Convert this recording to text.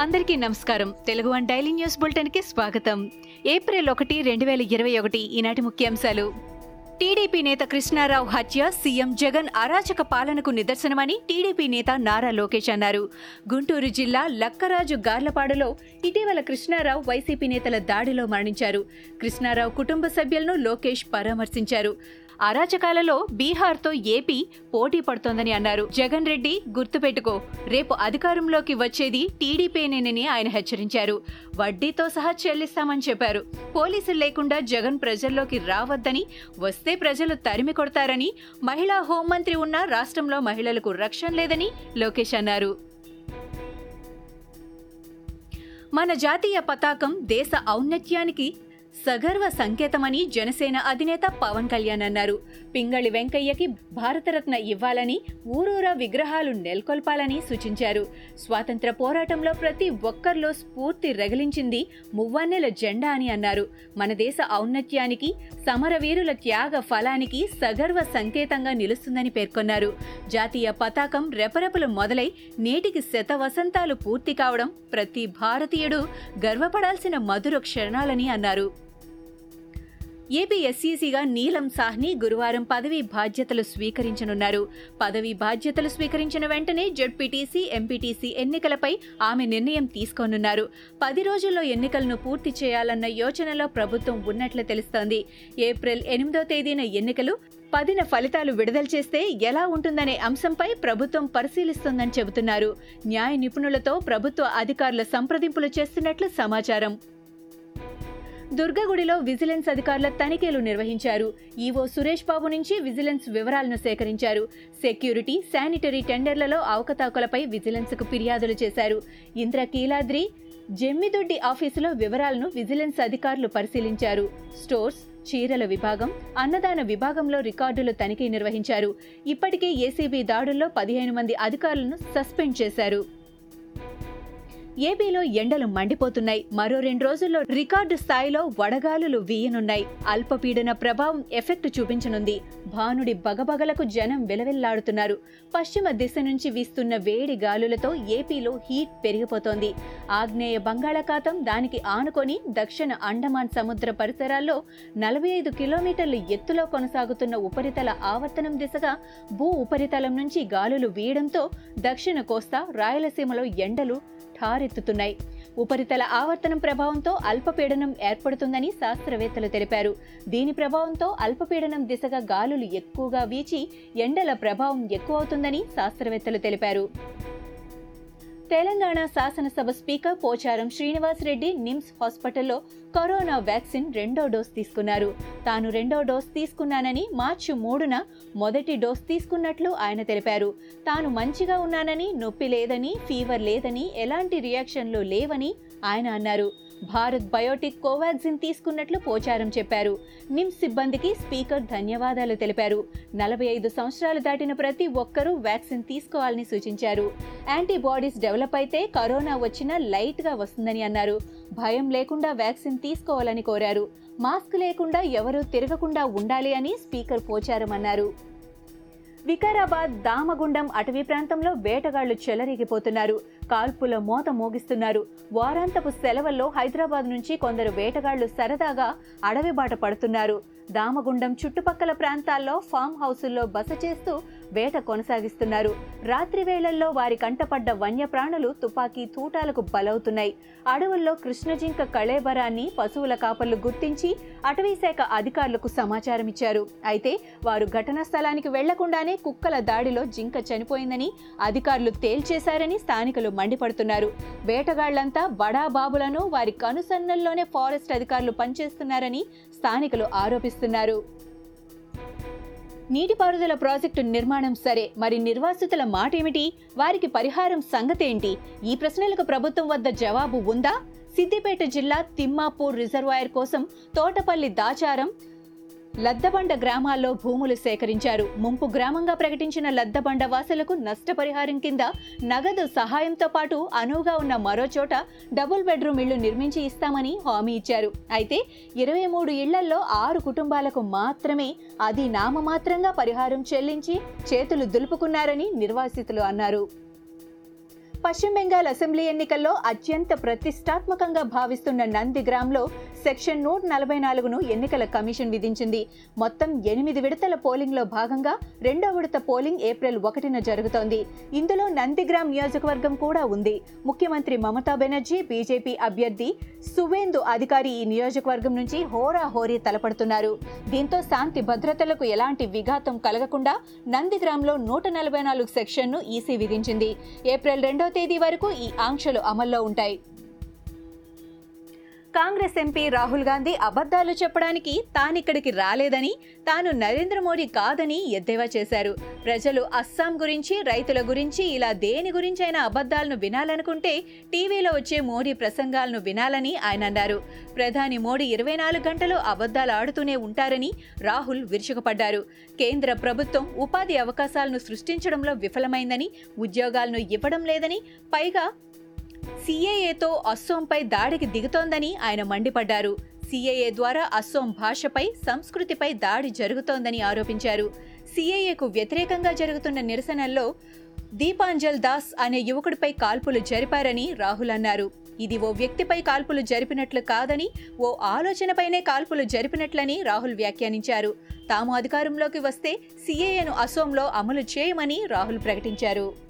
అందరికీ నమస్కారం. Telugu one daily news బులెటిన్కి స్వాగతం. ఏప్రిల్ ఒకటి రెండు వేల ఇరవై ఒకటి ఈనాటి ముఖ్యాంశాలు. టీడీపీ నేత కృష్ణారావు హత్య సీఎం జగన్ అరాచక పాలనకు నిదర్శనమని టీడీపీ నేత నారా లోకేష్ అన్నారు. గుంటూరు జిల్లా లక్కరాజు గార్లపాడులో ఇటీవల కృష్ణారావు వైసీపీ నేతల దాడిలో మరణించారు. కృష్ణారావు కుటుంబ సభ్యులను లోకేష్ పరామర్శించారు. అరాచకాలలో బీహార్తో ఏపీ పోటీ పడుతోందని అన్నారు. జగన్ రెడ్డి గుర్తుపెట్టుకో రేపు అధికారంలోకి వచ్చేది టీడీపీనేనని ఆయన హెచ్చరించారు. వడ్డీతో సహా చెల్లిస్తామని చెప్పారు. పోలీసులు లేకుండా జగన్ ప్రజల్లోకి రావద్దని వస్తే ప్రజలు తరిమి కొడతారని మహిళా హోంమంత్రి ఉన్న రాష్ట్రంలో మహిళలకు రక్షణ లేదని లోకేష్ అన్నారు. మన జాతీయ పతాకం దేశ ఔన్నత్యానికి సగర్వ సంకేతమని జనసేన అధినేత పవన్ కళ్యాణ్ అన్నారు. పింగళి వెంకయ్యకి భారతరత్న ఇవ్వాలని ఊరూరా విగ్రహాలు నెలకొల్పాలని సూచించారు. స్వాతంత్ర పోరాటంలో ప్రతి ఒక్కరిలో స్ఫూర్తి రగిలించింది మువ్వన్నెల జెండా అని అన్నారు. మన దేశ ఔన్నత్యానికి సమరవీరుల త్యాగ ఫలానికి సగర్వ సంకేతంగా నిలుస్తుందని పేర్కొన్నారు. జాతీయ పతాకం రెపరెపలు మొదలై నేటికి శత వసంతాలు పూర్తి కావడం ప్రతి భారతీయుడు గర్వపడాల్సిన మధుర క్షణాలని అన్నారు. ఏపీఎస్సీసీగా నీలం సాహ్ని గురువారం పదవీ బాధ్యతలు స్వీకరించనున్నారు. పదవీ బాధ్యతలు స్వీకరించిన వెంటనే జడ్పీటీసీ ఎంపీటీసీ ఎన్నికలపై ఆమె నిర్ణయం తీసుకోనున్నారు. పది రోజుల్లో ఎన్నికలను పూర్తి చేయాలన్న యోచనలో ప్రభుత్వం ఉన్నట్లు తెలుస్తోంది. ఏప్రిల్ ఎనిమిదో తేదీన ఎన్నికలు పదిన ఫలితాలు విడుదల చేస్తే ఎలా ఉంటుందనే అంశంపై ప్రభుత్వం పరిశీలిస్తుందని చెబుతున్నారు. న్యాయ నిపుణులతో ప్రభుత్వ అధికారుల సంప్రదింపులు చేస్తున్నట్లు సమాచారం. దుర్గగుడిలో విజిలెన్స్ అధికారుల తనిఖీలు నిర్వహించారు. ఈవో సురేష్ బాబు నుంచి విజిలెన్స్ వివరాలను సేకరించారు. సెక్యూరిటీ శానిటరీ టెండర్లలో అవకతవకలపై విజిలెన్స్కు ఫిర్యాదులు చేశారు. ఇంద్రకీలాద్రి జమ్మిదొడ్డి ఆఫీసులో వివరాలను విజిలెన్స్ అధికారులు పరిశీలించారు. స్టోర్స్ చీరల విభాగం అన్నదాన విభాగంలో రికార్డులు తనిఖీ నిర్వహించారు. ఇప్పటికే ఏసీబీ దాడుల్లో పదిహేను మంది అధికారులను సస్పెండ్ చేశారు. ఏపీలో ఎండలు మండిపోతున్నాయి. మరో రెండు రోజుల్లో రికార్డు స్థాయిలో వడగాలులు వీయనున్నాయి. అల్పపీడన ప్రభావం ఎఫెక్ట్ చూపించనుంది. భానుడి బగబగలకు జనం విలవిల్లాడుతున్నారు. పశ్చిమ దిశ నుంచి వీస్తున్న వేడి గాలులతో ఏపీలో హీట్ పెరిగిపోతోంది. ఆగ్నేయ బంగాళాఖాతం దానికి ఆనుకొని దక్షిణ అండమాన్ సముద్ర పరిసరాల్లో నలభై ఐదు కిలోమీటర్ల ఎత్తులో కొనసాగుతున్న ఉపరితల ఆవర్తనం దిశగా భూ ఉపరితలం నుంచి గాలులు వీయడంతో దక్షిణ కోస్తా రాయలసీమలో ఎండలు ఠారెత్తుతున్నాయి ఉపరితల ఆవర్తనం ప్రభావంతో అల్పపీడనం ఏర్పడుతుందని శాస్త్రవేత్తలు తెలిపారు. దీని ప్రభావంతో అల్పపీడనం దిశగా గాలులు ఎక్కువగా వీచి ఎండల ప్రభావం ఎక్కువవుతుందని శాస్త్రవేత్తలు తెలిపారు. తెలంగాణ శాసనసభ స్పీకర్ పోచారం శ్రీనివాస్ రెడ్డి నిమ్స్ హాస్పిటల్లో కరోనా వ్యాక్సిన్ రెండో డోస్ తీసుకున్నారు. తాను రెండో డోస్ తీసుకున్నానని మార్చి మూడున మొదటి డోస్ తీసుకున్నట్లు ఆయన తెలిపారు. తాను మంచిగా ఉన్నానని నొప్పి లేదని ఫీవర్ లేదని ఎలాంటి రియాక్షన్లు లేవని ఆయన అన్నారు. భారత్ బయోటిక్ కోవాక్సిన్ తీసుకున్నట్లు పోచారం చెప్పారు. నిమ్స్ సిబ్బందికి స్పీకర్ ధన్యవాదాలు తెలిపారు. నలభై ఐదు సంవత్సరాలు దాటిన ప్రతి ఒక్కరూ వ్యాక్సిన్ తీసుకోవాలని సూచించారు. యాంటీబాడీస్ డెవలప్ అయితే కరోనా వచ్చినా లైట్గా వస్తుందని అన్నారు. భయం లేకుండా వ్యాక్సిన్ తీసుకోవాలని కోరారు. మాస్క్ లేకుండా ఎవరూ తిరగకుండా ఉండాలి అని స్పీకర్ పోచారం అన్నారు. వికారాబాద్ దామగుండం అటవీ ప్రాంతంలో వేటగాళ్ళు చెలరేగిపోతున్నారు. కాల్పుల మోత మోగిస్తున్నారు. వారాంతపు సెలవుల్లో హైదరాబాద్ నుంచి కొందరు వేటగాళ్ళు సరదాగా అడవి బాట పడుతున్నారు. దామగుండం చుట్టుపక్కల ప్రాంతాల్లో ఫామ్ హౌసుల్లో బస చేస్తూ వేట కొనసాగిస్తున్నారు. రాత్రి వేళల్లో వారి కంటపడ్డ వన్యప్రాణులు తుపాకీ తూటాలకు బలవుతున్నాయి. అడవుల్లో కృష్ణజింక కళేబరాన్ని పశువుల కాపర్లు గుర్తించి అటవీశాఖ అధికారులకు సమాచారం ఇచ్చారు. అయితే వారు ఘటనా స్థలానికి వెళ్ళకుండానే కుక్కల దాడిలో జింక చనిపోయిందని అధికారులు తేల్చేశారని స్థానికులు మండిపడుతున్నారు. వేటగాళ్ళంతా బడా బాబులను వారి కనుసన్నల్లోనే ఫారెస్ట్ అధికారులు పనిచేస్తున్నారని స్థానికులు ఆరోపిస్తున్నారు. నీటిపారుదల ప్రాజెక్టు నిర్మాణం సరే మరి నిర్వాసితుల మాట ఏమిటి వారికి పరిహారం సంగతేంటి? ఈ ప్రశ్నలకు ప్రభుత్వం వద్ద జవాబు ఉందా? సిద్దిపేట జిల్లా తిమ్మాపూర్ రిజర్వాయర్ కోసం తోటపల్లి దాచారం లద్దబండ గ్రామాల్లో భూములు సేకరించారు. ముంపు గ్రామంగా ప్రకటించిన లద్దబండ వాసులకు నష్టపరిహారం కింద నగదు సహాయంతో పాటు అనువుగా ఉన్న మరో చోట డబుల్ బెడ్రూమ్ ఇళ్ళు నిర్మించి ఇస్తామని హామీ ఇచ్చారు. అయితే ఇరవై మూడు ఇళ్ళలో ఆరు కుటుంబాలకు మాత్రమే అది నామమాత్రంగా పరిహారం చెల్లించి చేతులు దులుపుకున్నారని నిర్వాసితులు అన్నారు. పశ్చిమ బెంగాల్ అసెంబ్లీ ఎన్నికల్లో అత్యంత ప్రతిష్టాత్మకంగా భావిస్తున్న నందిగ్రామ్లో సెక్షన్ నూట నలభై నాలుగును ఎన్నికల కమిషన్ విధించింది. మొత్తం ఎనిమిది విడతల పోలింగ్లో భాగంగా రెండో విడత పోలింగ్ ఏప్రిల్ ఒకటిన జరుగుతోంది. ఇందులో నందిగ్రామ్ నియోజకవర్గం కూడా ఉంది. ముఖ్యమంత్రి మమతా బెనర్జీ బీజేపీ అభ్యర్థి సువేందు అధికారి ఈ నియోజకవర్గం నుంచి హోరాహోరీ తలపడుతున్నారు. దీంతో శాంతి భద్రతలకు ఎలాంటి విఘాతం కలగకుండా నందిగ్రామ్లో నూట నలభై నాలుగు సెక్షన్ను ఈసీ విధించింది. ఏప్రిల్ రెండో తేదీ వరకు ఈ ఆంక్షలు అమల్లో ఉంటాయి. కాంగ్రెస్ ఎంపీ రాహుల్ గాంధీ అబద్ధాలు చెప్పడానికి తానిక్కడికి రాలేదని తాను నరేంద్ర మోడీ కాదని ఎద్దేవా చేశారు. ప్రజలు అస్సాం గురించి రైతుల గురించి ఇలా దేని గురించైనా అబద్ధాలను వినాలనుకుంటే టీవీలో వచ్చే మోడీ ప్రసంగాలను వినాలని ఆయన అన్నారు. ప్రధాని మోడీ ఇరవై నాలుగు గంటలు అబద్ధాలు ఆడుతూనే ఉంటారని రాహుల్ విరుచుకుపడ్డారు. కేంద్ర ప్రభుత్వం ఉపాధి అవకాశాలను సృష్టించడంలో విఫలమైందని ఉద్యోగాలను ఇవ్వడం లేదని పైగా సీఏఏతో అస్సోంపై దాడికి దిగుతోందని ఆయన మండిపడ్డారు. సీఏఏ ద్వారా అస్సోం భాషపై సంస్కృతిపై దాడి జరుగుతోందని ఆరోపించారు. సీఏఏకు వ్యతిరేకంగా జరుగుతున్న నిరసనల్లో దీపాంజల్ దాస్ అనే యువకుడిపై కాల్పులు జరిపారని రాహుల్ అన్నారు. ఇది ఓ వ్యక్తిపై కాల్పులు జరిపినట్లు కాదని ఓ ఆలోచనపైనే కాల్పులు జరిపినట్లని రాహుల్ వ్యాఖ్యానించారు. తాము అధికారంలోకి వస్తే సీఏఏను అసోంలో అమలు చేయమని రాహుల్ ప్రకటించారు.